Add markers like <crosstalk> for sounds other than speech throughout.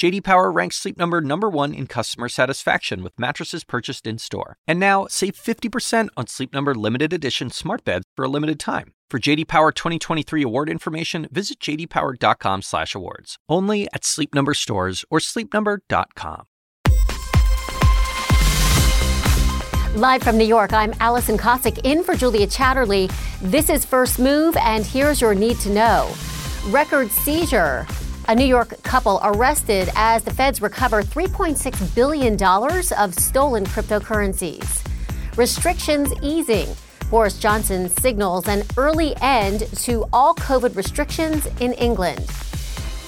JD Power ranks Sleep Number number 1 in customer satisfaction with mattresses purchased in-store. And now, save 50% on Sleep Number limited edition smart beds for a limited time. For JD Power 2023 award information, visit jdpower.com/awards. Only at Sleep Number stores or sleepnumber.com. Live from New York, I'm Alison Kosik in for Julia Chatterley. This is First Move, and here's your need to know. Record seizure. A New York couple arrested as the feds recover $3.6 billion of stolen cryptocurrencies. Restrictions easing. Boris Johnson signals an early end to all COVID restrictions in England.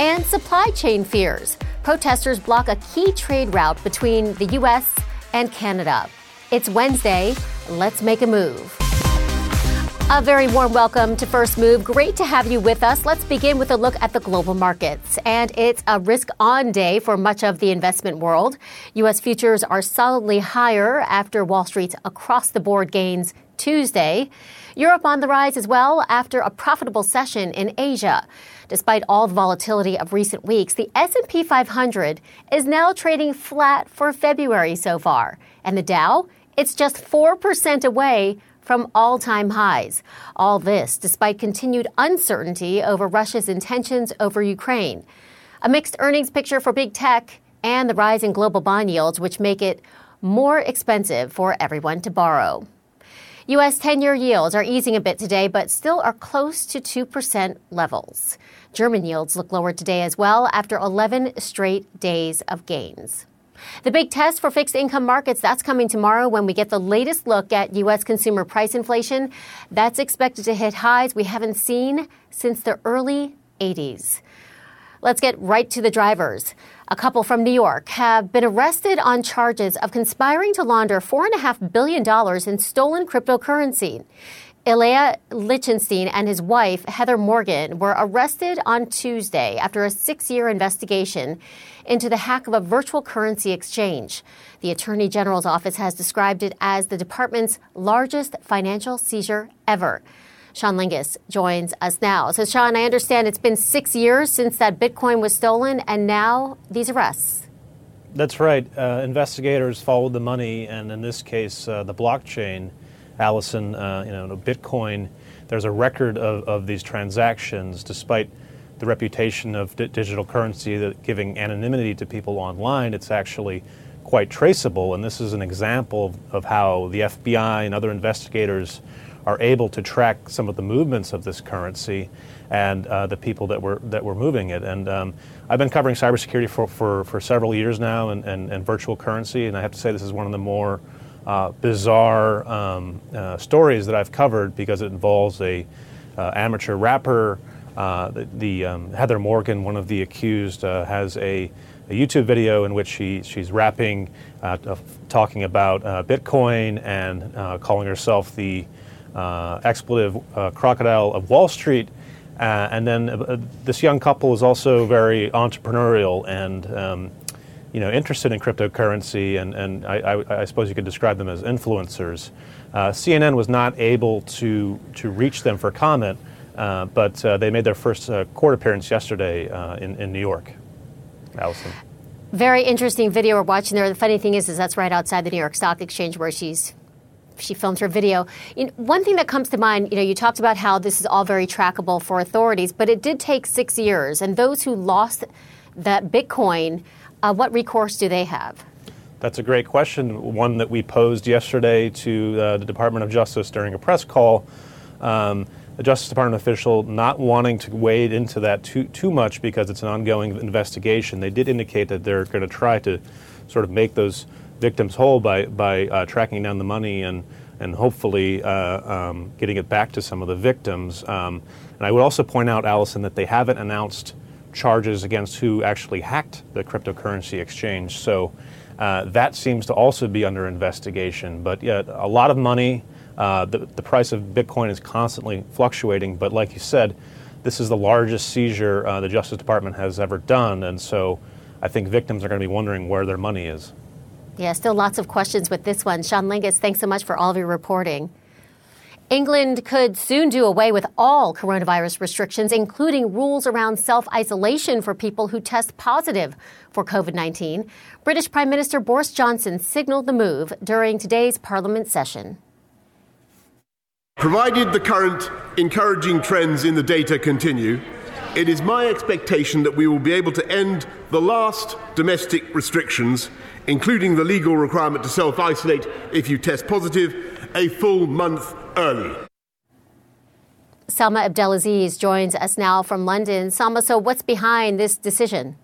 And supply chain fears. Protesters block a key trade route between the U.S. and Canada. It's Wednesday. Let's make a move. A very warm welcome to First Move. Great to have you with us. Let's begin with a look at the global markets. And it's a risk on day for much of the investment world. U.S. futures are solidly higher after Wall Street's across the board gains Tuesday. Europe on the rise as well after a profitable session in Asia. Despite all the volatility of recent weeks, the S&P 500 is now trading flat for February so far. And the Dow, it's just 4% away from all time highs. All this despite continued uncertainty over Russia's intentions over Ukraine. A mixed earnings picture for big tech and the rise in global bond yields, which make it more expensive for everyone to borrow. U.S. 10 year yields are easing a bit today, but still are close to 2% levels. German yields look lower today as well after 11 straight days of gains. The big test for fixed income markets, that's coming tomorrow when we get the latest look at U.S. consumer price inflation. That's expected to hit highs we haven't seen since the early 80s. Let's get right to the drivers. A couple from New York have been arrested on charges of conspiring to launder $4.5 billion in stolen cryptocurrency. Ilya Lichtenstein and his wife, Heather Morgan, were arrested on Tuesday after a six year investigation into the hack of a virtual currency exchange. The Attorney General's office has described it as the department's largest financial seizure ever. Sean Lyngaas joins us now. So, Sean, I understand it's been six years since that Bitcoin was stolen, and now these arrests. That's right. Uh, investigators followed the money, and in this case, uh, the blockchain Allison, uh, you know, Bitcoin, there's a record of, of these transactions despite the reputation of digital currency that giving anonymity to people online, it's actually quite traceable. And this is an example of, of how the FBI and other investigators are able to track some of the movements of this currency and uh, the people that were that were moving it. And um, I've been covering cybersecurity for, for, for several years now and, and, and virtual currency, and I have to say this is one of the more uh, bizarre um, uh, stories that I've covered because it involves a uh, amateur rapper. Uh, the, the um, Heather Morgan, one of the accused, uh, has a, a, YouTube video in which she she's rapping, uh, talking about Bitcoin and calling herself the expletive crocodile of Wall Street. and then this young couple is also very entrepreneurial and um, you know, interested in cryptocurrency, and, and I, I, I suppose you could describe them as influencers. Uh, CNN was not able to, to reach them for comment, uh, but uh, they made their first uh, court appearance yesterday uh, in, in New York. Allison. Very interesting video we're watching there. The funny thing is, is that's right outside the New York Stock Exchange where she's she filmed her video. You know, one thing that comes to mind, you know, you talked about how this is all very trackable for authorities, but it did take six years, and those who lost that Bitcoin uh, what recourse do they have? That's a great question. One that we posed yesterday to uh, the Department of Justice during a press call. Um, the Justice Department official not wanting to wade into that too, too much because it's an ongoing investigation. They did indicate that they're going to try to sort of make those victims whole by, by uh, tracking down the money and, and hopefully uh, um, getting it back to some of the victims. Um, and I would also point out, Allison, that they haven't announced charges against who actually hacked the cryptocurrency exchange. So uh, that seems to also be under investigation. But yeah, a lot of money. Uh, the, the price of Bitcoin is constantly fluctuating. But like you said, this is the largest seizure uh, the Justice Department has ever done, and so I think victims are going to be wondering where their money is. Yeah, still lots of questions with this one. Sean Lyngaas, thanks so much for all of your reporting. England could soon do away with all coronavirus restrictions, including rules around self isolation for people who test positive for COVID 19. British Prime Minister Boris Johnson signaled the move during today's Parliament session. Provided the current encouraging trends in the data continue, it is my expectation that we will be able to end the last domestic restrictions, including the legal requirement to self isolate if you test positive, a full month early. Salma Abdelaziz joins us now from London. Salma, so what's behind this decision?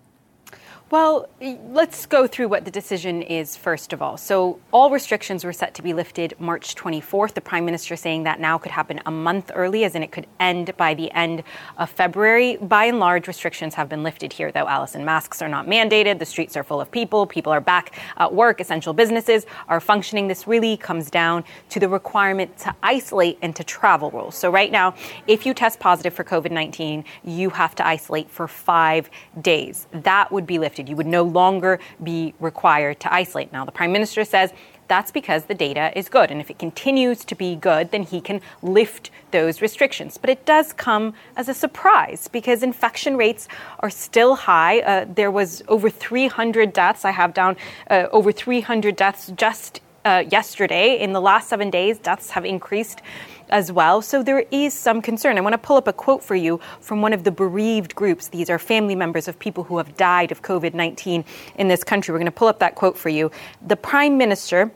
Well, let's go through what the decision is first of all. So, all restrictions were set to be lifted March 24th. The Prime Minister saying that now could happen a month early, as in it could end by the end of February. By and large, restrictions have been lifted here, though, Alison. Masks are not mandated. The streets are full of people. People are back at work. Essential businesses are functioning. This really comes down to the requirement to isolate and to travel rules. So, right now, if you test positive for COVID 19, you have to isolate for five days. That would be lifted You would no longer be required to isolate. Now, the Prime Minister says that's because the data is good. And if it continues to be good, then he can lift those restrictions. But it does come as a surprise because infection rates are still high. Uh, there was over 300 deaths. I have down uh, over 300 deaths just uh, yesterday. In the last seven days, deaths have increased as well. So there is some concern. I want to pull up a quote for you from one of the bereaved groups. These are family members of people who have died of COVID 19 in this country. We're going to pull up that quote for you. The Prime Minister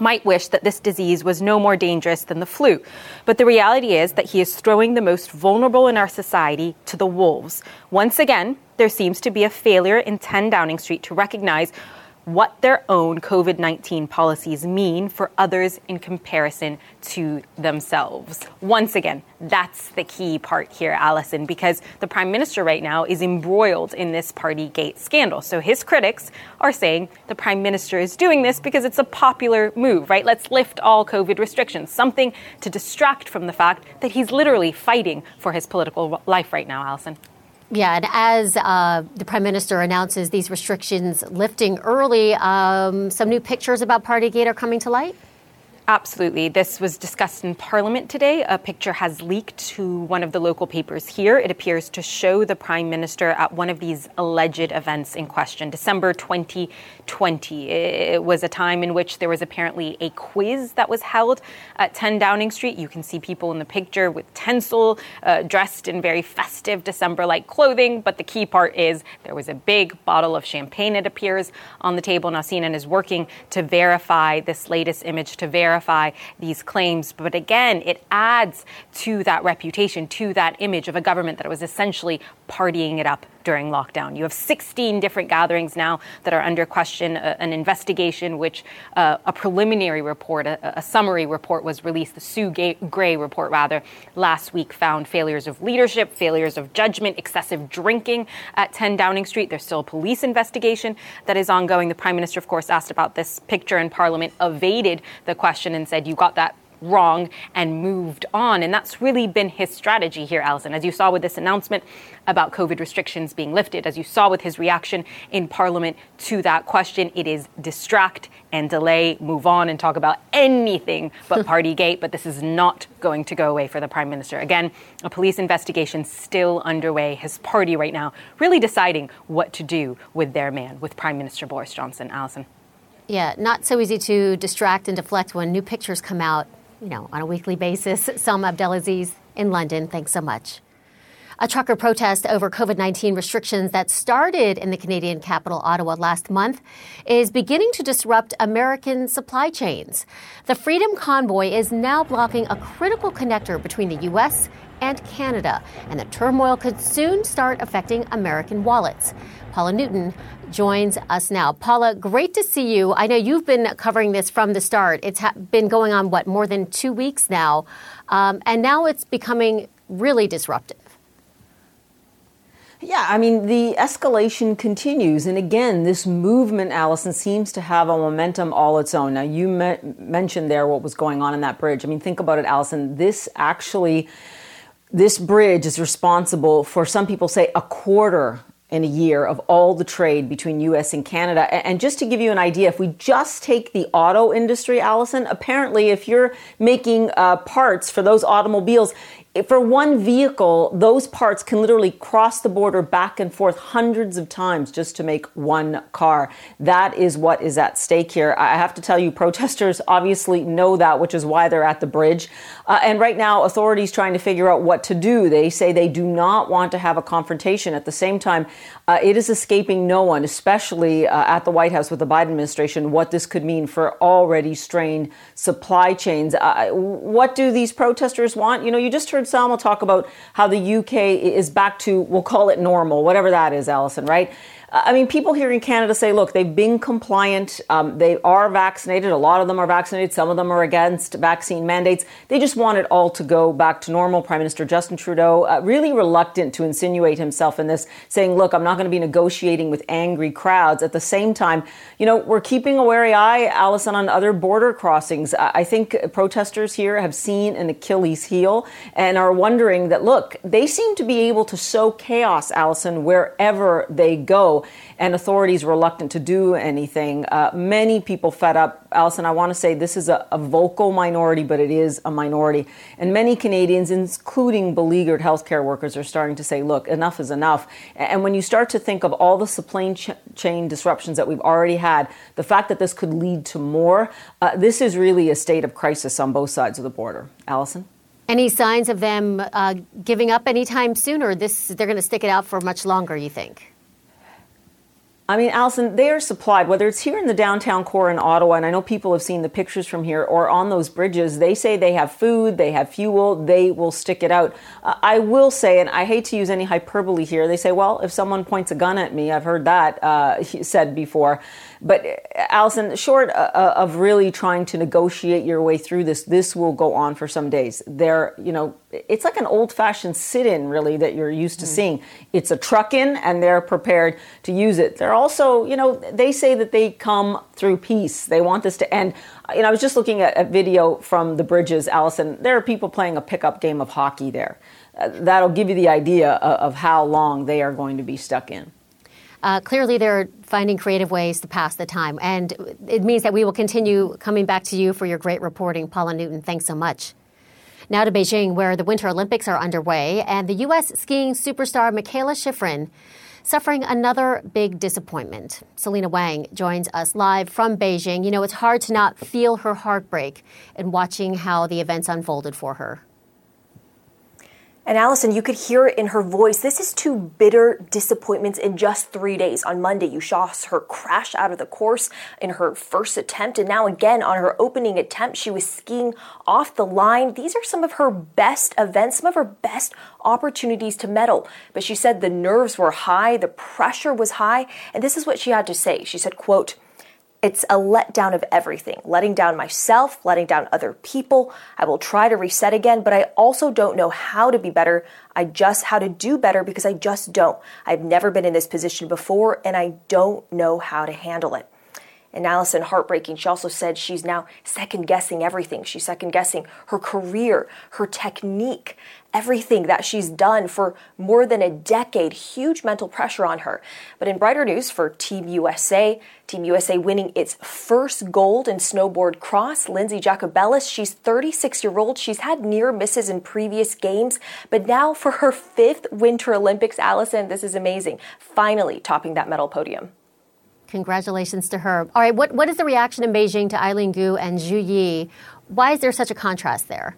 might wish that this disease was no more dangerous than the flu. But the reality is that he is throwing the most vulnerable in our society to the wolves. Once again, there seems to be a failure in 10 Downing Street to recognize what their own COVID 19 policies mean for others in comparison to themselves. Once again, that's the key part here, Allison, because the Prime Minister right now is embroiled in this Partygate scandal. So his critics are saying the Prime Minister is doing this because it's a popular move, right? Let's lift all COVID restrictions, something to distract from the fact that he's literally fighting for his political life right now, Alison. Yeah, and as uh, the prime minister announces these restrictions lifting early, um, some new pictures about Partygate are coming to light. Absolutely. This was discussed in Parliament today. A picture has leaked to one of the local papers here. It appears to show the Prime Minister at one of these alleged events in question, December 2020. It was a time in which there was apparently a quiz that was held at 10 Downing Street. You can see people in the picture with tinsel, uh, dressed in very festive December like clothing. But the key part is there was a big bottle of champagne, it appears, on the table. CNN is working to verify this latest image, to verify verify these claims. But again, it adds to that reputation, to that image of a government that was essentially partying it up during lockdown. You have 16 different gatherings now that are under question, uh, an investigation, which uh, a preliminary report, a, a, summary report was released, the Sue Gray report, rather, last week found failures of leadership, failures of judgment, excessive drinking at 10 Downing Street. There's still a police investigation that is ongoing. The Prime Minister, of course, asked about this picture in Parliament, evaded the question and said, You got that wrong and moved on. And that's really been his strategy here, Alison. As you saw with this announcement about COVID restrictions being lifted, as you saw with his reaction in Parliament to that question, it is distract and delay, move on and talk about anything but <laughs> Partygate. But this is not going to go away for the Prime Minister. Again, a police investigation still underway. His party right now really deciding what to do with their man, with Prime Minister Boris Johnson. Alison. Yeah, not so easy to distract and deflect when new pictures come out you know, on a weekly basis. Salma Abdelaziz in London, thanks so much. A trucker protest over COVID 19 restrictions that started in the Canadian capital, Ottawa, last month is beginning to disrupt American supply chains. The Freedom Convoy is now blocking a critical connector between the U.S. and Canada, and the turmoil could soon start affecting American wallets. Paula Newton joins us now. Paula, great to see you. I know you've been covering this from the start. It's ha- been going on, what, more than two weeks now? Um, and now it's becoming really disruptive. Yeah, I mean, the escalation continues. And again, this movement, Allison, seems to have a momentum all its own. Now, you me- mentioned there what was going on in that bridge. I mean, think about it, Allison. This actually this bridge is responsible for some people say a quarter in a year of all the trade between US and Canada. And just to give you an idea, if we just take the auto industry, Allison, apparently if you're making uh, parts for those automobiles, for one vehicle, those parts can literally cross the border back and forth hundreds of times just to make one car. That is what is at stake here. I have to tell you, protesters obviously know that, which is why they're at the bridge. Uh, and right now, authorities trying to figure out what to do. They say they do not want to have a confrontation. At the same time, uh, it is escaping no one, especially uh, at the White House with the Biden administration, what this could mean for already strained supply chains. Uh, what do these protesters want? You know, you just heard Salma talk about how the UK is back to, we'll call it normal, whatever that is, Allison, right? I mean, people here in Canada say, look, they've been compliant. Um, they are vaccinated. A lot of them are vaccinated. Some of them are against vaccine mandates. They just want it all to go back to normal. Prime Minister Justin Trudeau, uh, really reluctant to insinuate himself in this, saying, look, I'm not going to be negotiating with angry crowds. At the same time, you know, we're keeping a wary eye, Allison, on other border crossings. I think protesters here have seen an Achilles heel and are wondering that, look, they seem to be able to sow chaos, Allison, wherever they go and authorities reluctant to do anything. Uh, many people fed up. Allison, I want to say this is a, a, vocal minority, but it is a minority. And many Canadians, including beleaguered healthcare workers, are starting to say, look, enough is enough. And when you start to think of all the supply chain disruptions that we've already had, the fact that this could lead to more, uh, this is really a state of crisis on both sides of the border. Allison? Any signs of them uh, giving up anytime soon, or this they're going to stick it out for much longer? You think? I mean, Allison, they are supplied, whether it's here in the downtown core in Ottawa, and I know people have seen the pictures from here, or on those bridges, they say they have food, they have fuel, they will stick it out. Uh, I will say, and I hate to use any hyperbole here, they say, well, if someone points a gun at me, I've heard that uh, <laughs> said before. But Allison, short uh, uh, of really trying to negotiate your way through this, this will go on for some days. There, you know, it's like an old-fashioned sit-in, really, that you're used to mm. seeing. It's a truck-in, and they're prepared to use it. They're also, you know, they say that they come through peace. They want this to end. You know, I was just looking at a video from the bridges, Allison. There are people playing a pickup game of hockey there. Uh, that'll give you the idea of, of how long they are going to be stuck in. Uh, clearly, they're finding creative ways to pass the time. And it means that we will continue coming back to you for your great reporting. Paula Newton, thanks so much. Now to Beijing, where the Winter Olympics are underway, and the U.S. skiing superstar Mikaela Shiffrin suffering another big disappointment. Selena Wang joins us live from Beijing. You know, it's hard to not feel her heartbreak in watching how the events unfolded for her. And Allison, you could hear it in her voice. This is two bitter disappointments in just three days. On Monday, you saw her crash out of the course in her first attempt, and now again on her opening attempt, she was skiing off the line. These are some of her best events, some of her best opportunities to medal. But she said the nerves were high, the pressure was high, and this is what she had to say. She said, quote, it's a letdown of everything letting down myself, letting down other people. I will try to reset again, but I also don't know how to be better. I just how to do better because I just don't. I've never been in this position before and I don't know how to handle it. And Allison, heartbreaking, she also said she's now second guessing everything. She's second guessing her career, her technique, everything that she's done for more than a decade. Huge mental pressure on her. But in brighter news for Team USA, Team USA winning its first gold in snowboard cross. Lindsey Jacobellis, she's 36 year old. She's had near misses in previous games, but now for her fifth Winter Olympics, Allison, this is amazing. Finally topping that medal podium. Congratulations to her. All right, what, what is the reaction in Beijing to Eileen Gu and Zhu Yi? Why is there such a contrast there?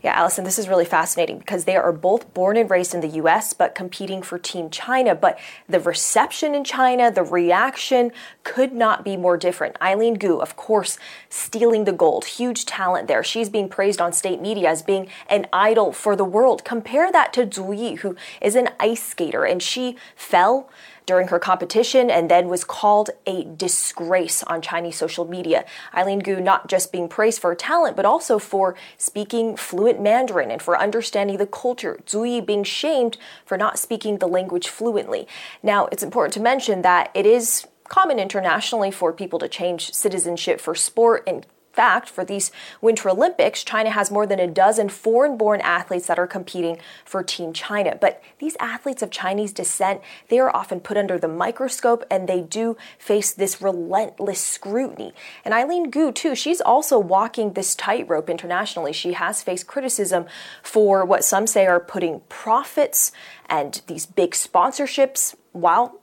Yeah, Allison, this is really fascinating because they are both born and raised in the US but competing for Team China. But the reception in China, the reaction could not be more different. Eileen Gu, of course, stealing the gold, huge talent there. She's being praised on state media as being an idol for the world. Compare that to Zhu Yi, who is an ice skater, and she fell during her competition and then was called a disgrace on Chinese social media. Eileen Gu not just being praised for her talent, but also for speaking fluent Mandarin and for understanding the culture. Zhu Yi being shamed for not speaking the language fluently. Now, it's important to mention that it is common internationally for people to change citizenship for sport and fact, for these Winter Olympics, China has more than a dozen foreign born athletes that are competing for Team China. But these athletes of Chinese descent, they are often put under the microscope and they do face this relentless scrutiny. And Eileen Gu, too, she's also walking this tightrope internationally. She has faced criticism for what some say are putting profits and these big sponsorships while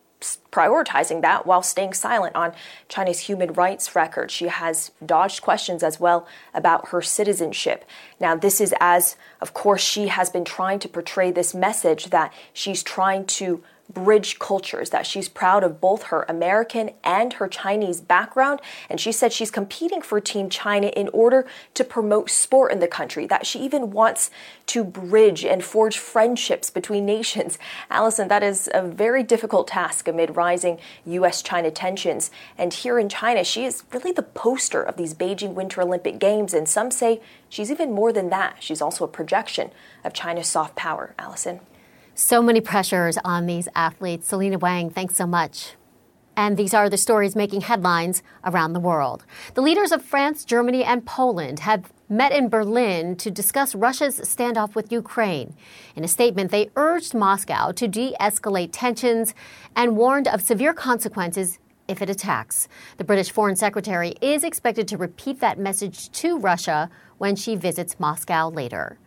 prioritizing that while staying silent on China's human rights record. She has dodged questions as well about her citizenship. Now, this is as, of course, she has been trying to portray this message that she's trying to bridge cultures, that she's proud of both her American and her Chinese background. And she said she's competing for Team China in order to promote sport in the country, that she even wants to bridge and forge friendships between nations. <laughs> Allison, that is a very difficult task amid rising U.S. China tensions. And here in China, she is really the poster of these Beijing Winter Olympic Games. And some say she's even more than that. She's also a projection of China's soft power. Allison. So many pressures on these athletes. Selena Wang, thanks so much. And these are the stories making headlines around the world. The leaders of France, Germany, and Poland have met in Berlin to discuss Russia's standoff with Ukraine. In a statement, they urged Moscow to de escalate tensions and warned of severe consequences if it attacks. The British Foreign Secretary is expected to repeat that message to Russia when she visits Moscow later.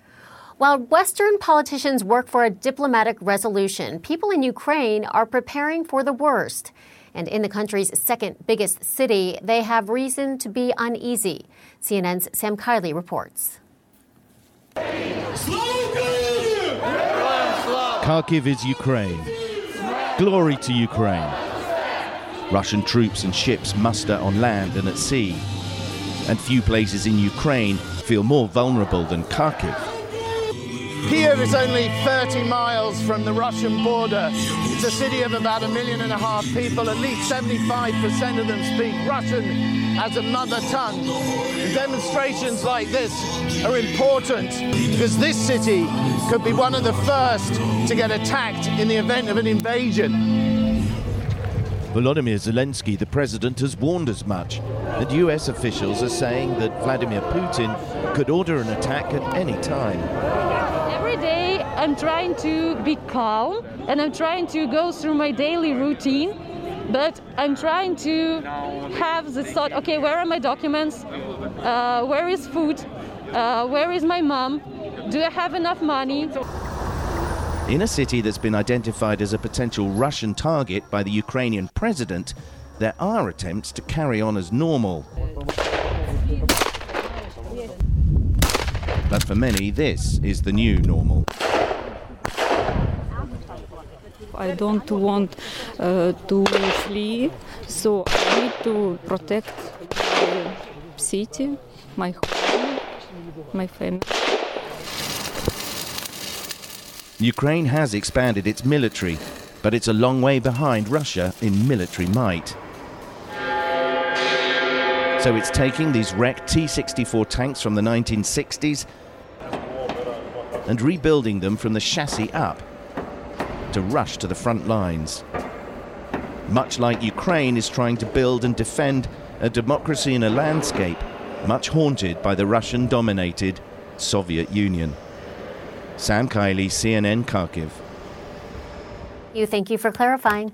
While Western politicians work for a diplomatic resolution, people in Ukraine are preparing for the worst. And in the country's second biggest city, they have reason to be uneasy. CNN's Sam Kiley reports. Kharkiv is Ukraine. Glory to Ukraine. Russian troops and ships muster on land and at sea. And few places in Ukraine feel more vulnerable than Kharkiv. Kiev is only 30 miles from the Russian border. It's a city of about a million and a half people. At least 75% of them speak Russian as a mother tongue. And demonstrations like this are important because this city could be one of the first to get attacked in the event of an invasion. Volodymyr Zelensky, the president, has warned as much. And US officials are saying that Vladimir Putin could order an attack at any time. I'm trying to be calm and I'm trying to go through my daily routine, but I'm trying to have the thought okay, where are my documents? Uh, where is food? Uh, where is my mom? Do I have enough money? In a city that's been identified as a potential Russian target by the Ukrainian president, there are attempts to carry on as normal. But for many, this is the new normal. I don't want uh, to flee, so I need to protect the city, my home, my family. Ukraine has expanded its military, but it's a long way behind Russia in military might. So it's taking these wrecked T 64 tanks from the 1960s and rebuilding them from the chassis up to rush to the front lines. Much like Ukraine is trying to build and defend a democracy in a landscape much haunted by the Russian dominated Soviet Union. Sam Kiley, CNN Kharkiv. You, thank you for clarifying.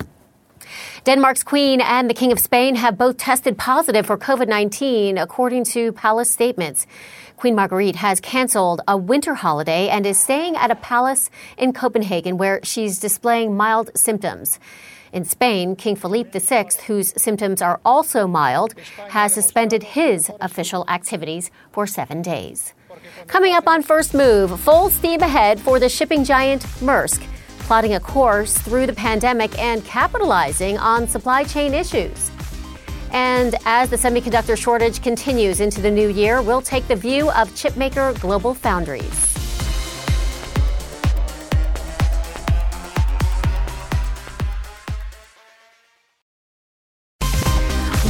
Denmark's Queen and the King of Spain have both tested positive for COVID 19, according to palace statements. Queen Margrethe has canceled a winter holiday and is staying at a palace in Copenhagen where she's displaying mild symptoms. In Spain, King Felipe VI, whose symptoms are also mild, has suspended his official activities for seven days. Coming up on First Move, full steam ahead for the shipping giant Maersk, plotting a course through the pandemic and capitalizing on supply chain issues. And as the semiconductor shortage continues into the new year, we'll take the view of chipmaker GlobalFoundries.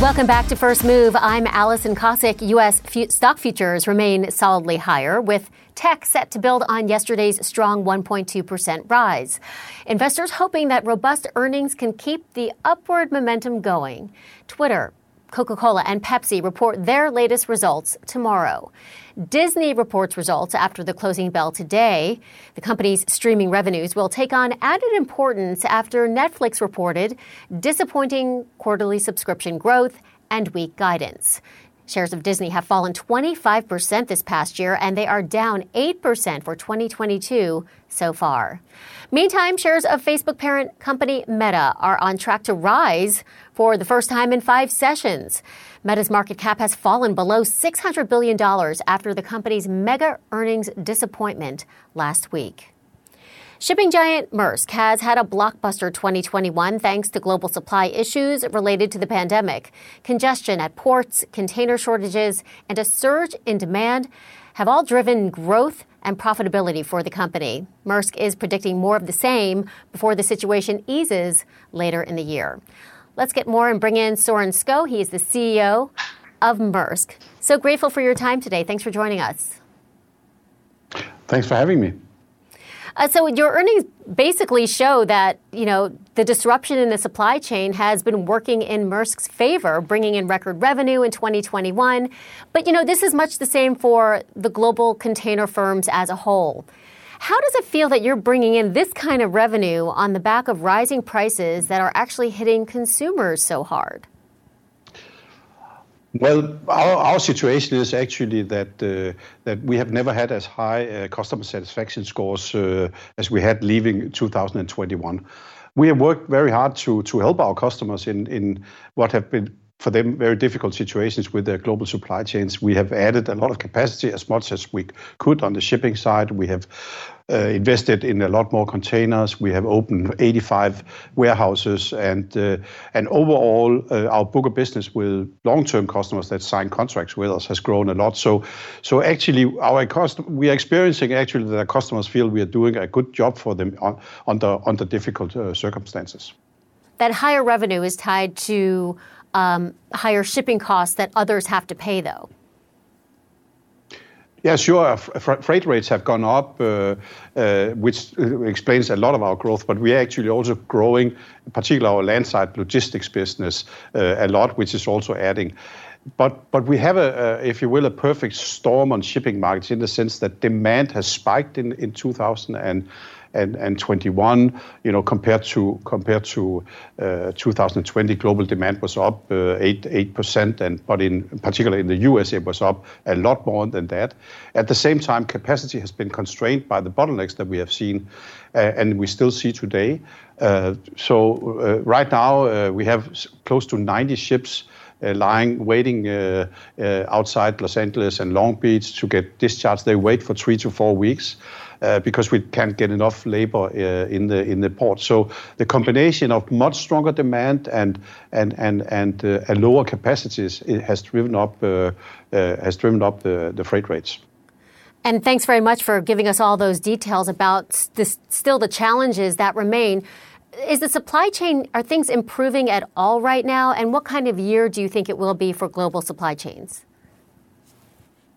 Welcome back to First Move. I'm Alison Kosik. U.S. stock futures remain solidly higher, with tech set to build on yesterday's strong 1.2% rise. Investors hoping that robust earnings can keep the upward momentum going. Twitter Coca Cola, and Pepsi report their latest results tomorrow. Disney reports results after the closing bell today. The company's streaming revenues will take on added importance after Netflix reported disappointing quarterly subscription growth and weak guidance. Shares of Disney have fallen 25% this past year, and they are down 8% for 2022 so far. Meantime, shares of Facebook parent company Meta are on track to rise for the first time in five sessions. Meta's market cap has fallen below $600 billion after the company's mega earnings disappointment last week. Shipping giant Maersk has had a blockbuster 2021 thanks to global supply issues related to the pandemic. Congestion at ports, container shortages, and a surge in demand have all driven growth and profitability for the company. Maersk is predicting more of the same before the situation eases later in the year. Let's get more and bring in Soren Skou. He is the CEO of Maersk. So grateful for your time today. Thanks for joining us. Thanks for having me. Uh, so your earnings basically show that you know the disruption in the supply chain has been working in Maersk's favor, bringing in record revenue in 2021. But you know this is much the same for the global container firms as a whole. How does it feel that you're bringing in this kind of revenue on the back of rising prices that are actually hitting consumers so hard? Well, our, our situation is actually that uh, that we have never had as high uh, customer satisfaction scores uh, as we had leaving 2021. We have worked very hard to to help our customers in in what have been for them very difficult situations with their global supply chains. We have added a lot of capacity as much as we could on the shipping side. We have invested in a lot more containers. We have opened 85 warehouses, and uh, and overall, uh, our book of business with long-term customers that sign contracts with us has grown a lot. So, so actually, our cost we are experiencing actually that our customers feel we are doing a good job for them on, under under difficult uh, circumstances. That higher revenue is tied to um, higher shipping costs that others have to pay, though. Yeah, sure. Freight rates have gone up, uh, uh, which explains a lot of our growth, but we are actually also growing, particularly our landside logistics business, uh, a lot, which is also adding. But but we have a, if you will, a perfect storm on shipping markets in the sense that demand has spiked in in 2000 and and, and 21, you know, compared to compared to uh, 2020, global demand was up uh, eight eight percent, and but in particular in the U.S. it was up a lot more than that. At the same time, capacity has been constrained by the bottlenecks that we have seen, uh, and we still see today. So right now we have close to 90 ships. Uh, lying, waiting uh, uh, outside Los Angeles and Long Beach to get discharged. They wait for three to four weeks. Uh, because we can't get enough labor uh, in the in the port. So the combination of much stronger demand and and and and uh, lower capacities has driven up has driven up the, the freight rates. And thanks very much for giving us all those details about this, still the challenges that remain. Is the supply chain, are things improving at all right now? And what kind of year do you think it will be for global supply chains?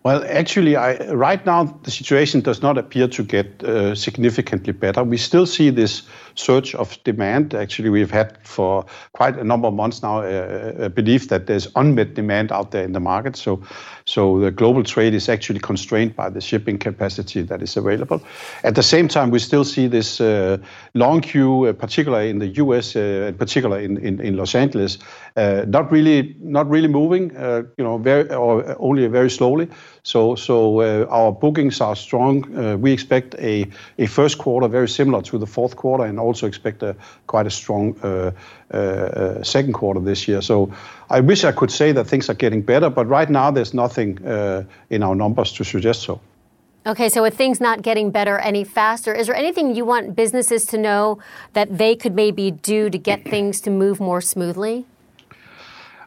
Well, actually, I, right now the situation does not appear to get uh, significantly better. We still see this surge of demand. Actually, we've had for quite a number of months now uh, a belief that there's unmet demand out there in the market. So, so the global trade is actually constrained by the shipping capacity that is available. At the same time, we still see this uh, long queue, uh, particularly in the U.S., uh, particularly in, in, in Los Angeles, uh, not really not really moving. Uh, you know, very or only very slowly. So, uh, our bookings are strong. Uh, we expect a, first quarter very similar to the fourth quarter, and also expect quite a strong uh, second quarter this year. So, I wish I could say that things are getting better, but right now there's nothing in our numbers to suggest so. Okay, so with things not getting better any faster, is there anything you want businesses to know that they could maybe do to get things to move more smoothly?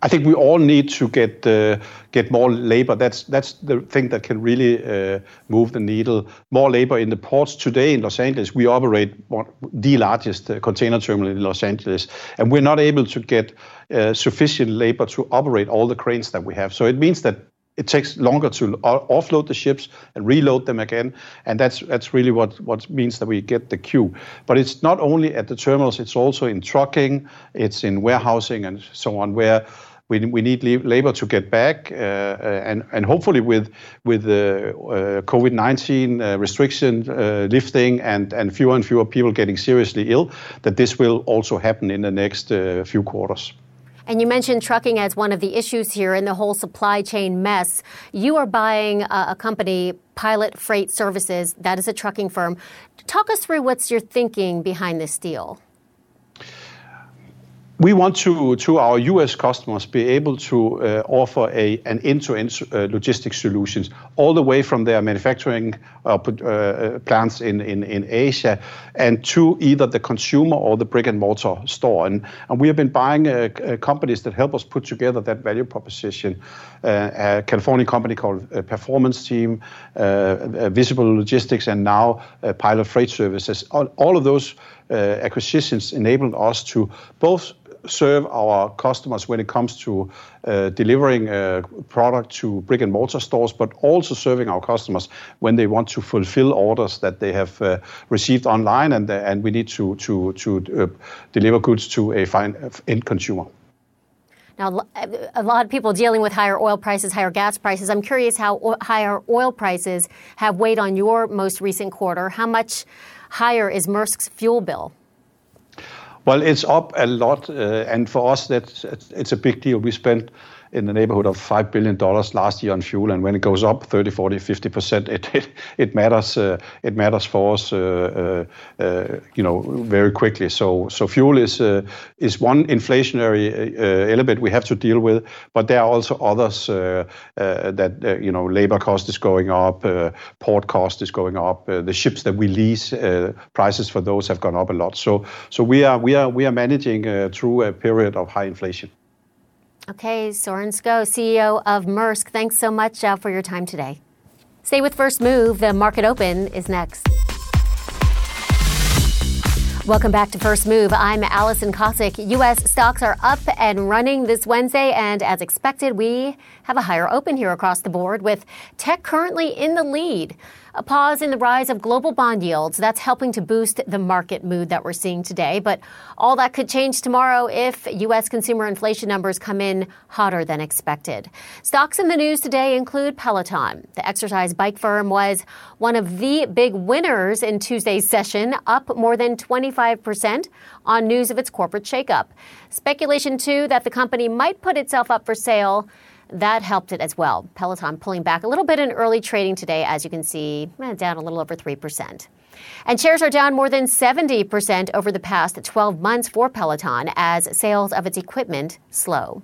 I think we all need to get uh, get more labor. That's that's the thing that can really uh, move the needle. More labor in the ports today in Los Angeles. We operate one, the largest uh, container terminal in Los Angeles, and we're not able to get uh, sufficient labor to operate all the cranes that we have. So it means that it takes longer to offload the ships and reload them again, and that's that's really what what means that we get the queue. But it's not only at the terminals; it's also in trucking, it's in warehousing, and so on, where we, we need labor to get back, uh, and and hopefully with with the uh, COVID-19 uh, restriction lifting and and fewer and fewer people getting seriously ill, that this will also happen in the next few quarters. And you mentioned trucking as one of the issues here in the whole supply chain mess. You are buying a company, Pilot Freight Services, that is a trucking firm. Talk us through what's your thinking behind this deal we want to, to our U.S. customers, be able to uh, offer a an end-to-end uh, logistics solutions all the way from their manufacturing uh, uh plants in, in, in Asia and to either the consumer or the brick-and-mortar store. And, and we have been buying uh, uh, companies that help us put together that value proposition. a California company called Performance Team, Visible Logistics, and now Pilot Freight Services. All, all of those acquisitions enabled us to both serve our customers when it comes to uh, delivering uh, product to brick and mortar stores, but also serving our customers when they want to fulfill orders that they have uh, received online, and and we need to to to deliver goods to a fine end consumer. Now, a lot of people dealing with higher oil prices, higher gas prices. I'm curious how higher oil prices have weighed on your most recent quarter. How much higher is Maersk's fuel bill? Well, it's up a lot, uh, and for us, that's it's a big deal. We spent in the neighborhood of $5 billion last year on fuel. And when it goes up 30, 40, 50%, it, it, it matters, uh, it matters for us, uh, uh, uh you know, very quickly. So, so fuel is, uh, is one inflationary uh, element we have to deal with, but there are also others that, you know, labor cost is going up, port cost is going up, the ships that we lease, prices for those have gone up a lot. So, so we are, we are, we are managing through a period of high inflation. Okay, Soren Skou, CEO of Maersk, thanks so much uh, for your time today. Stay with First Move. The market open is next. Welcome back to First Move. I'm Alison Kosik. U.S. stocks are up and running this Wednesday, and as expected, we have a higher open here across the board with tech currently in the lead. A pause in the rise of global bond yields. That's helping to boost the market mood that we're seeing today. But all that could change tomorrow if U.S. consumer inflation numbers come in hotter than expected. Stocks in the news today include Peloton. The exercise bike firm was one of the big winners in Tuesday's session, up more than 25% on news of its corporate shakeup. Speculation, too, that the company might put itself up for sale that helped it as well. Peloton pulling back a little bit in early trading today, as you can see, eh, down a little over 3%. And shares are down more than 70% over the past 12 months for Peloton as sales of its equipment slow.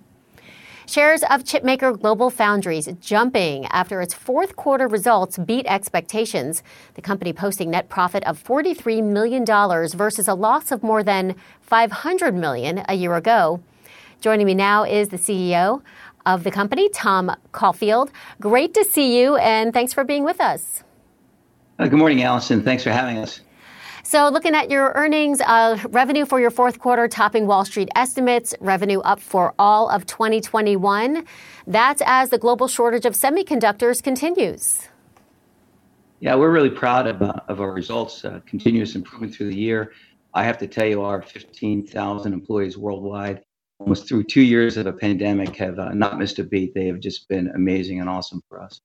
Shares of chipmaker GlobalFoundries jumping after its fourth quarter results beat expectations. The company posting net profit of $43 million versus a loss of more than 500 million a year ago. Joining me now is the CEO of the company, Tom Caulfield. Great to see you, and thanks for being with us. Uh, good morning, Allison. Thanks for having us. So, looking at your earnings, uh, revenue for your fourth quarter topping Wall Street estimates, revenue up for all of 2021. That's as the global shortage of semiconductors continues. Yeah, we're really proud of, uh, of our results, uh, continuous improvement through the year. I have to tell you, our 15,000 employees worldwide almost through two years of a pandemic have uh, not missed a beat. They have just been amazing and awesome for us.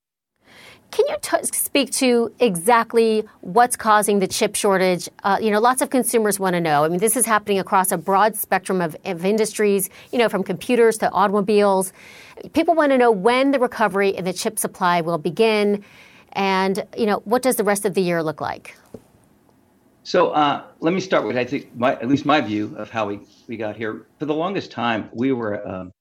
Can you t- speak to exactly what's causing the chip shortage? Uh, you know, lots of consumers want to know. I mean, this is happening across a broad spectrum of, of industries, you know, from computers to automobiles. People want to know when the recovery in the chip supply will begin and, you know, what does the rest of the year look like? So uh, let me start with I think my, at least my view of how we, we got here. For the longest time, we were um,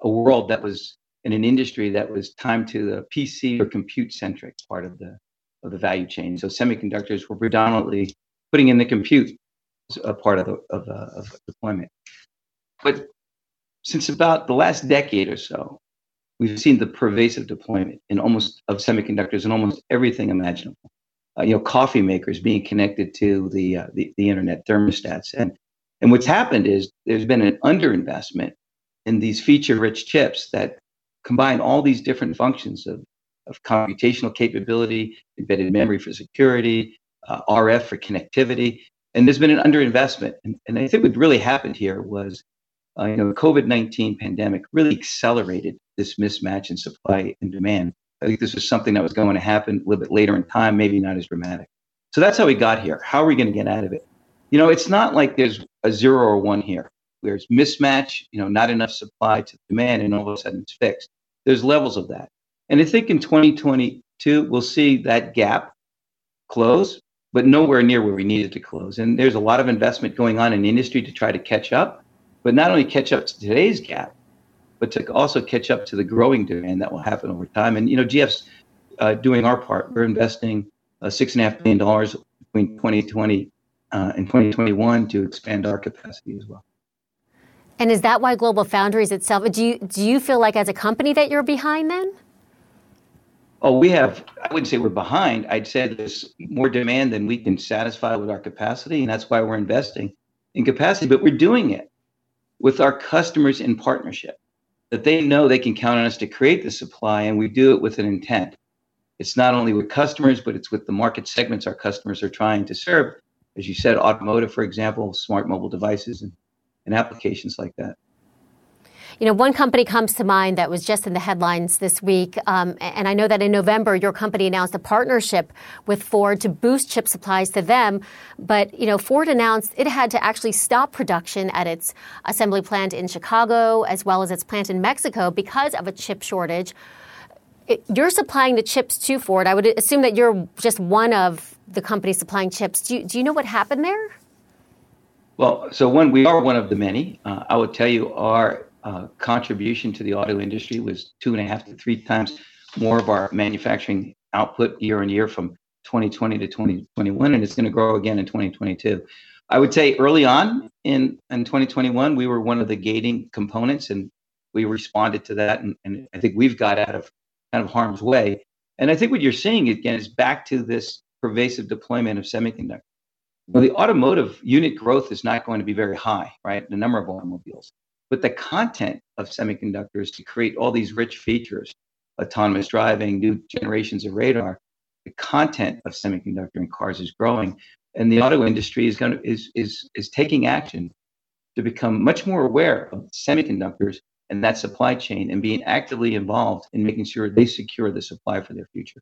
a world that was in an industry that was timed to the PC or compute centric part of the of the value chain. So semiconductors were predominantly putting in the compute a part of the of, uh, of deployment. But since about the last decade or so, we've seen the pervasive deployment in almost of semiconductors in almost everything imaginable uh, you know coffee makers being connected to the, uh, the, the internet thermostats. And and what's happened is there's been an underinvestment in these feature rich chips that combine all these different functions of of computational capability embedded memory for security uh, rf for connectivity. And there's been an underinvestment. And, and i think what really happened here was uh, you know, the COVID 19 pandemic really accelerated this mismatch in supply and demand. I think this was something that was going to happen a little bit later in time, maybe not as dramatic. So that's how we got here. How are we going to get out of it? You know, it's not like there's a zero or one here. There's mismatch, you know, not enough supply to demand, and all of a sudden it's fixed. There's levels of that. And I think in 2022, we'll see that gap close, but nowhere near where we needed to close. And there's a lot of investment going on in industry to try to catch up, but not only catch up to today's gap, but to also catch up to the growing demand that will happen over time. And, you know, GF's uh, doing our part. We're investing uh, six and a half billion dollars between 2020 uh, and 2021 to expand our capacity as well. And is that why GlobalFoundries itself? Do you do you feel like as a company that you're behind then? Oh, we have. I wouldn't say we're behind. I'd say there's more demand than we can satisfy with our capacity, and that's why we're investing in capacity. But we're doing it with our customers in partnership, that they know they can count on us to create the supply, and we do it with an intent. It's not only with customers, but it's with the market segments our customers are trying to serve. As you said, automotive, for example, smart mobile devices, and and applications like that. You know, one company comes to mind that was just in the headlines this week, um, and I know that in November your company announced a partnership with Ford to boost chip supplies to them. But you know, Ford announced it had to actually stop production at its assembly plant in Chicago as well as its plant in Mexico because of a chip shortage. It, you're supplying the chips to Ford. I would assume that you're just one of the companies supplying chips. Do you, do you know what happened there? Well, so one, we are one of the many. Uh, I would tell you our uh, contribution to the auto industry was two and a half to three times more of our manufacturing output year on year from 2020 to 2021, and it's going to grow again in 2022. I would say early on in, in 2021, we were one of the gating components, and we responded to that, and, and I think we've got out of kind of harm's way. And I think what you're seeing again is back to this pervasive deployment of semiconductors. Well, the automotive unit growth is not going to be very high, right? The number of automobiles. But the content of semiconductors to create all these rich features, autonomous driving, new generations of radar, the content of semiconductor in cars is growing. And the auto industry is going to is is is taking action to become much more aware of semiconductors and that supply chain and being actively involved in making sure they secure the supply for their future.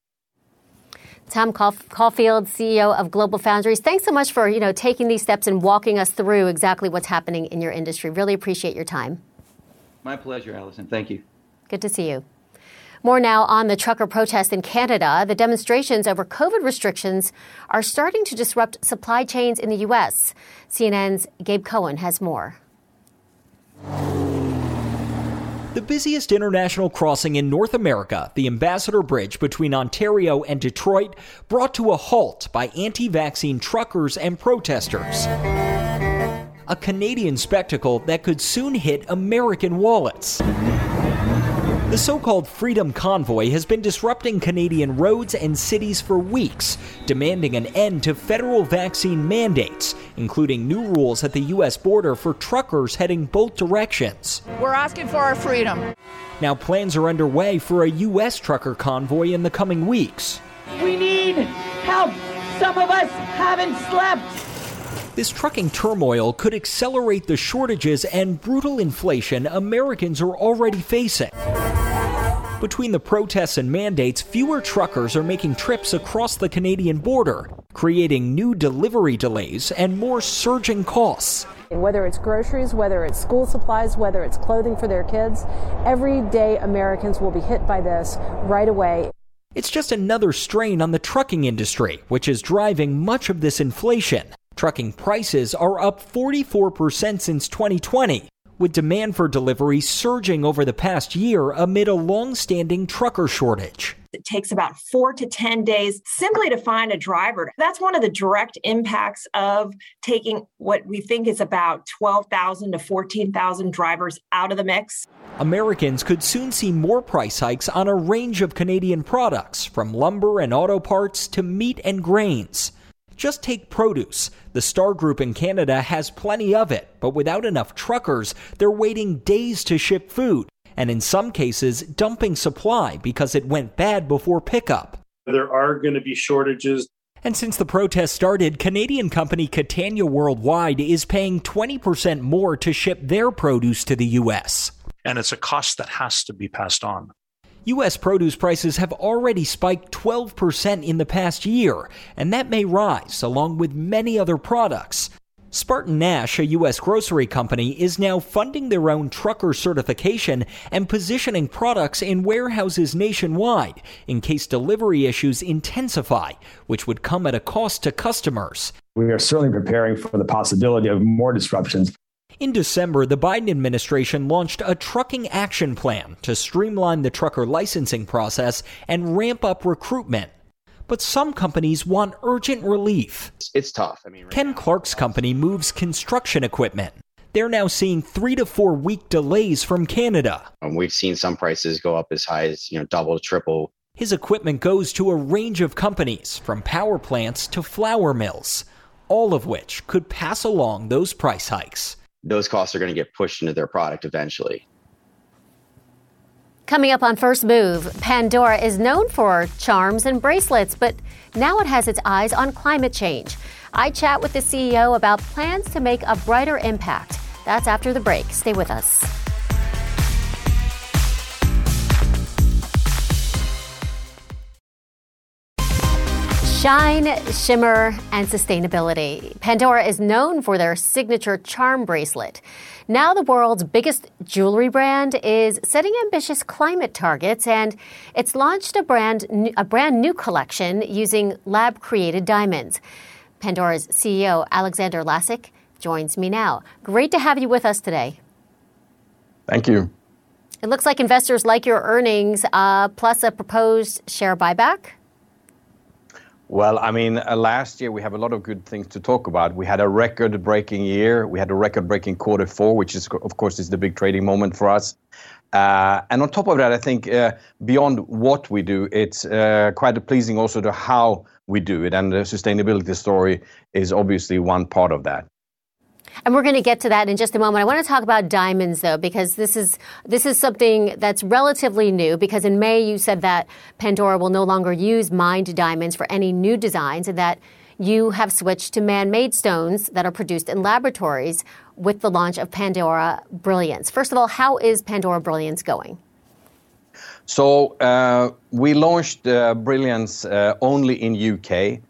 Tom Caulfield, CEO of GlobalFoundries. Thanks so much for you know taking these steps and walking us through exactly what's happening in your industry. Really appreciate your time. My pleasure, Alison. Thank you. Good to see you. More now on the trucker protest in Canada. The demonstrations over COVID restrictions are starting to disrupt supply chains in the U.S. CNN's Gabe Cohen has more. The busiest international crossing in North America, the Ambassador Bridge between Ontario and Detroit, brought to a halt by anti vaccine truckers and protesters. A Canadian spectacle that could soon hit American wallets. The so called Freedom Convoy has been disrupting Canadian roads and cities for weeks, demanding an end to federal vaccine mandates, including new rules at the U.S. border for truckers heading both directions. We're asking for our freedom. Now, plans are underway for a U.S. trucker convoy in the coming weeks. We need help. Some of us haven't slept. This trucking turmoil could accelerate the shortages and brutal inflation Americans are already facing. Between the protests and mandates, fewer truckers are making trips across the Canadian border, creating new delivery delays and more surging costs. Whether it's groceries, whether it's school supplies, whether it's clothing for their kids, everyday Americans will be hit by this right away. It's just another strain on the trucking industry, which is driving much of this inflation. Trucking prices are up 44% since 2020, with demand for delivery surging over the past year amid a long standing trucker shortage. It takes about four to 10 days simply to find a driver. That's one of the direct impacts of taking what we think is about 12,000 to 14,000 drivers out of the mix. Americans could soon see more price hikes on a range of Canadian products, from lumber and auto parts to meat and grains. Just take produce. The Star Group in Canada has plenty of it, but without enough truckers, they're waiting days to ship food, and in some cases, dumping supply because it went bad before pickup. There are going to be shortages. And since the protest started, Canadian company Catania Worldwide is paying 20% more to ship their produce to the U.S. And it's a cost that has to be passed on. U.S. produce prices have already spiked 12% in the past year, and that may rise along with many other products. SpartanNash, a U.S. grocery company, is now funding their own trucker certification and positioning products in warehouses nationwide in case delivery issues intensify, which would come at a cost to customers. We are certainly preparing for the possibility of more disruptions. In December, the Biden administration launched a trucking action plan to streamline the trucker licensing process and ramp up recruitment but some companies want urgent relief. It's tough. I mean, right Ken now, Clark's company moves construction equipment. They're now seeing three to four week delays from Canada. Um, we've seen some prices go up as high as you know double, triple. His equipment goes to a range of companies, from power plants to flour mills, all of which could pass along those price hikes. Those costs are going to get pushed into their product eventually. Coming up on First Move, Pandora is known for charms and bracelets, but now it has its eyes on climate change. I chat with the CEO about plans to make a brighter impact. That's after the break. Stay with us. Shine, shimmer, and sustainability. Pandora is known for their signature charm bracelet. Now, the world's biggest jewelry brand is setting ambitious climate targets, and it's launched a brand, a brand new collection using lab created diamonds. Pandora's CEO, Alexander Lacik, joins me now. Great to have you with us today. Thank you. It looks like investors like your earnings, uh, plus a proposed share buyback. Well, I mean, uh, last year we have a lot of good things to talk about. We had a record-breaking year. We had a record-breaking quarter four, which is, of course, is the big trading moment for us. Uh, and on top of that, I think uh, beyond what we do, it's uh, quite pleasing also to how we do it. And the sustainability story is obviously one part of that. And we're going to get to that in just a moment. I want to talk about diamonds though, because this is this is something that's relatively new. Because in May you said that Pandora will no longer use mined diamonds for any new designs, and that you have switched to man-made stones that are produced in laboratories with the launch of Pandora Brilliance. First of all, how is Pandora Brilliance going? So uh, we launched uh, Brilliance uh, only in UK.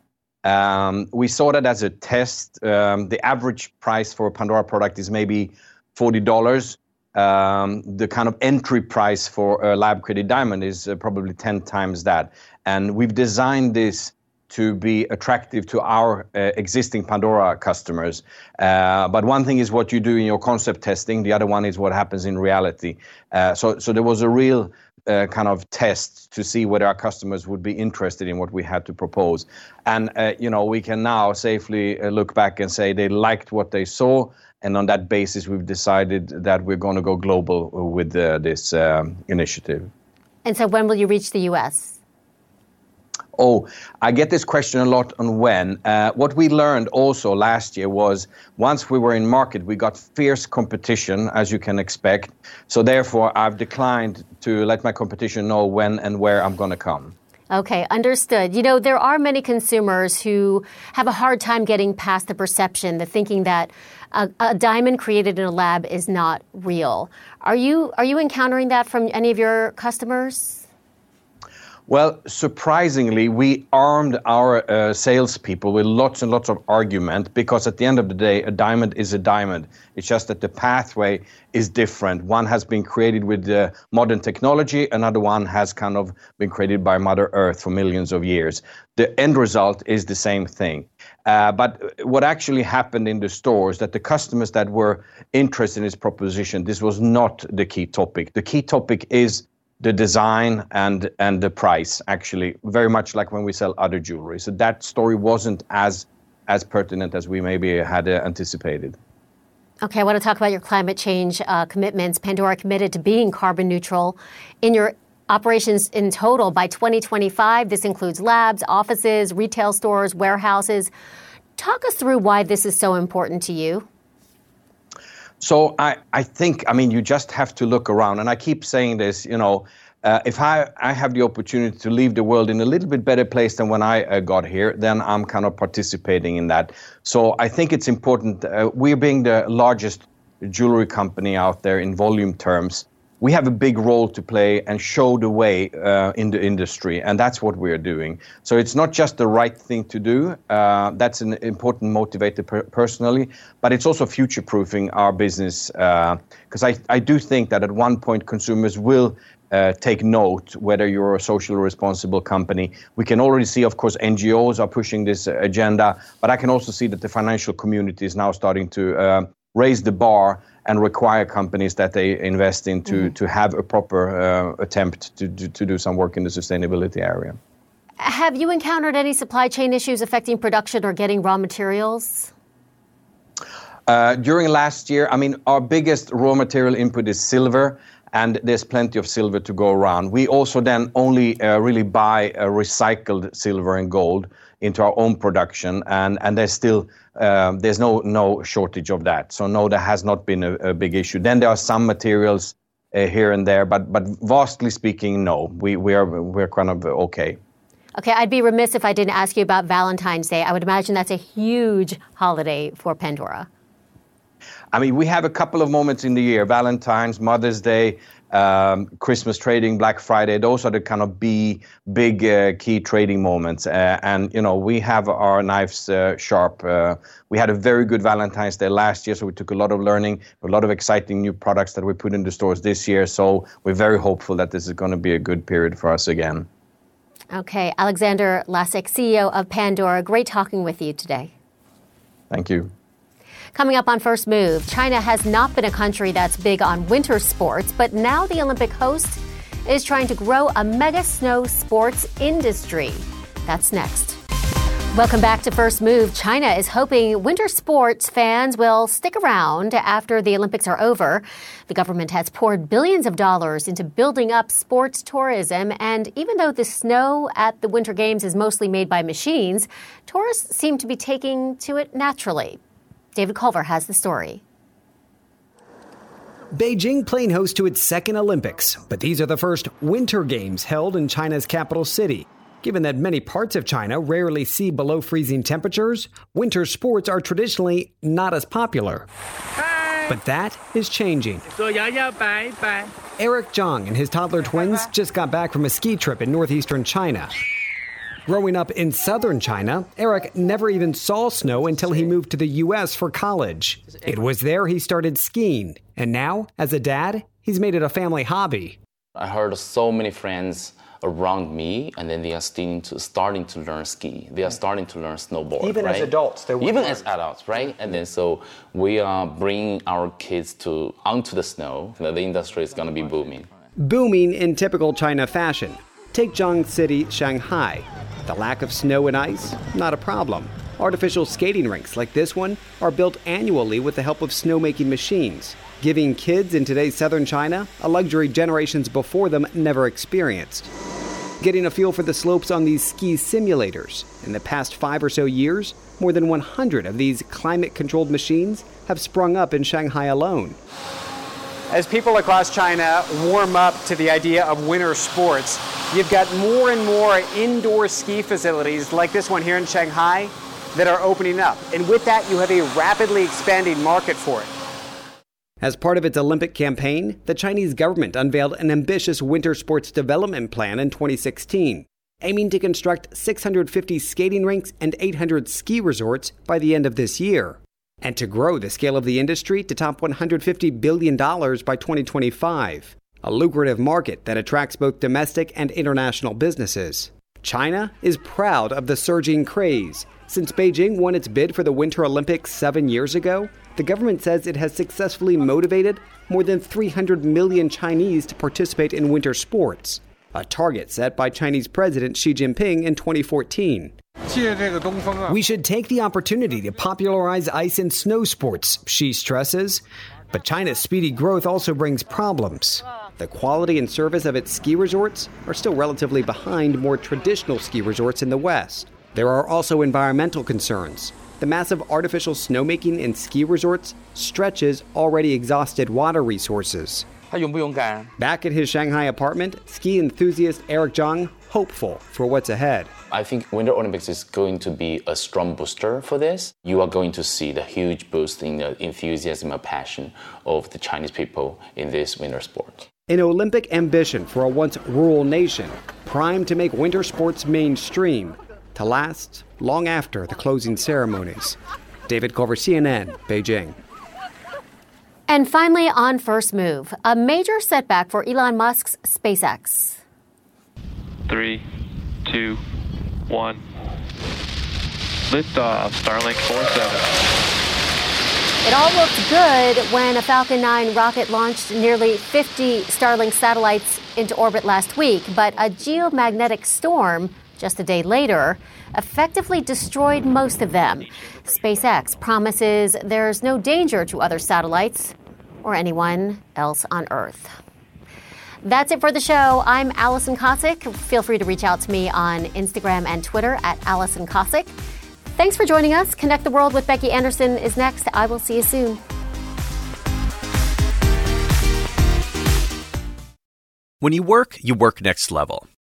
Um, we saw that as a test. Um, the average price for a Pandora product is maybe $40. Um, the kind of entry price for a lab created diamond is uh, probably 10 times that. And we've designed this to be attractive to our uh, existing Pandora customers. Uh, but one thing is what you do in your concept testing, the other one is what happens in reality. Uh, so, so there was a real uh, kind of test to see whether our customers would be interested in what we had to propose. And uh, you know, we can now safely uh, look back and say they liked what they saw, and on that basis, we've decided that we're going to go global with uh, this um, initiative. And so, when will you reach the U.S.? Oh, I get this question a lot on when. Uh, what we learned also last year was once we were in market, we got fierce competition, as you can expect. So therefore, I've declined to let my competition know when and where I'm going to come. Okay, understood. You know, there are many consumers who have a hard time getting past the perception, the thinking that a, a, diamond created in a lab is not real. Are you are you encountering that from any of your customers? Well, surprisingly, we armed our uh, salespeople with lots and lots of argument because at the end of the day, a diamond is a diamond. It's just that the pathway is different. One has been created with uh, modern technology, another one has kind of been created by Mother Earth for millions of years. The end result is the same thing. Uh, but what actually happened in the stores that the customers that were interested in this proposition, this was not the key topic. The key topic is the design and and the price actually very much like when we sell other jewelry. So that story wasn't as as pertinent as we maybe had uh, anticipated. Okay i want to talk about your climate change uh, commitments. Pandora committed to being carbon neutral in your operations in total by 2025 this includes labs offices retail stores warehouses. Talk us through why this is so important to you so I, I think, I mean, you just have to look around. And I keep saying this, you know, uh, if I, I have the opportunity to leave the world in a little bit better place than when I uh, got here, then I'm kind of participating in that. So I think it's important. Uh, we're being the largest jewelry company out there in volume terms. We have a big role to play and show the way uh, in the industry, and that's what we're doing. So it's not just the right thing to do. Uh, that's an important motivator per- personally, but it's also future-proofing our business because I, I do think that at one point consumers will uh, take note whether you're a socially responsible company. We can already see, of course, NGOs are pushing this agenda, but I can also see that the financial community is now starting to uh, raise the bar and require companies that they invest in to, mm-hmm. to have a proper uh, attempt to, to, to do some work in the sustainability area. Have you encountered any supply chain issues affecting production or getting raw materials? Uh, during last year, I mean, our biggest raw material input is silver and there's plenty of silver to go around. We also then only uh, really buy uh, recycled silver and gold into our own production, and and there's still um, there's no no shortage of that. So no, there has not been a, a big issue. Then there are some materials uh, here and there, but but vastly speaking, no, we we are we're kind of okay. Okay, I'd be remiss if I didn't ask you about Valentine's Day. I would imagine that's a huge holiday for Pandora. I mean, we have a couple of moments in the year Valentine's, Mother's Day, um, Christmas trading, Black Friday. Those are the kind of B, big uh, key trading moments. Uh, and, you know, we have our knives uh, sharp. Uh, we had a very good Valentine's Day last year, so we took a lot of learning, a lot of exciting new products that we put in the stores this year. So we're very hopeful that this is going to be a good period for us again. Okay. Alexander Lacik, CEO of Pandora, great talking with you today. Thank you. Coming up on First Move, China has not been a country that's big on winter sports, but now the Olympic host is trying to grow a mega snow sports industry. That's next. Welcome back to First Move. China is hoping winter sports fans will stick around after the Olympics are over. The government has poured billions of dollars into building up sports tourism, and even though the snow at the Winter Games is mostly made by machines, tourists seem to be taking to it naturally. David Culver has the story. Beijing playing host to its second Olympics, but these are the first Winter Games held in China's capital city. Given that many parts of China rarely see below freezing temperatures, winter sports are traditionally not as popular. But that is changing. Eric Zhang and his toddler twins just got back from a ski trip in northeastern China. Growing up in southern China, Eric never even saw snow until he moved to the U.S. for college. It was there he started skiing, and now, as a dad, he's made it a family hobby. I heard so many friends around me, and then they are starting to, starting to learn ski. They are starting to learn snowboard. Even right? as adults, they even as adults, right? And then so we are bringing our kids to onto the snow. The industry is going to be booming. Booming in typical China fashion. Take Zhang City, Shanghai. The lack of snow and ice, not a problem. Artificial skating rinks like this one are built annually with the help of snowmaking machines, giving kids in today's southern China a luxury generations before them never experienced. Getting a feel for the slopes on these ski simulators. In the past five or so years, more than 100 of these climate controlled machines have sprung up in Shanghai alone. As people across China warm up to the idea of winter sports, you've got more and more indoor ski facilities like this one here in Shanghai that are opening up. And with that, you have a rapidly expanding market for it. As part of its Olympic campaign, the Chinese government unveiled an ambitious winter sports development plan in 2016, aiming to construct 650 skating rinks and 800 ski resorts by the end of this year and to grow the scale of the industry to top $150 billion by 2025, a lucrative market that attracts both domestic and international businesses. China is proud of the surging craze. Since Beijing won its bid for the Winter Olympics seven years ago, the government says it has successfully motivated more than 300 million Chinese to participate in winter sports, a target set by Chinese President Xi Jinping in 2014. We should take the opportunity to popularize ice and snow sports, Xi stresses. But China's speedy growth also brings problems. The quality and service of its ski resorts are still relatively behind more traditional ski resorts in the West. There are also environmental concerns. The massive artificial snowmaking in ski resorts stretches already exhausted water resources. Back at his Shanghai apartment, ski enthusiast Eric Zhang hopeful for what's ahead. I think Winter Olympics is going to be a strong booster for this. You are going to see the huge boost in the enthusiasm and passion of the Chinese people in this winter sport. An Olympic ambition for a once rural nation, primed to make winter sports mainstream, to last long after the closing ceremonies. David Culver, CNN, Beijing. And finally, on First Move, a major setback for Elon Musk's SpaceX. Three, two, one. Liftoff, Starlink 47. It all looked good when a Falcon 9 rocket launched nearly 50 Starlink satellites into orbit last week, but a geomagnetic storm just a day later effectively destroyed most of them. SpaceX promises there's no danger to other satellites or anyone else on Earth. That's it for the show. I'm Alison Kosik. Feel free to reach out to me on Instagram and Twitter at Alison Kosik. Thanks for joining us. Connect the World with Becky Anderson is next. I will see you soon. When you work, you work next level.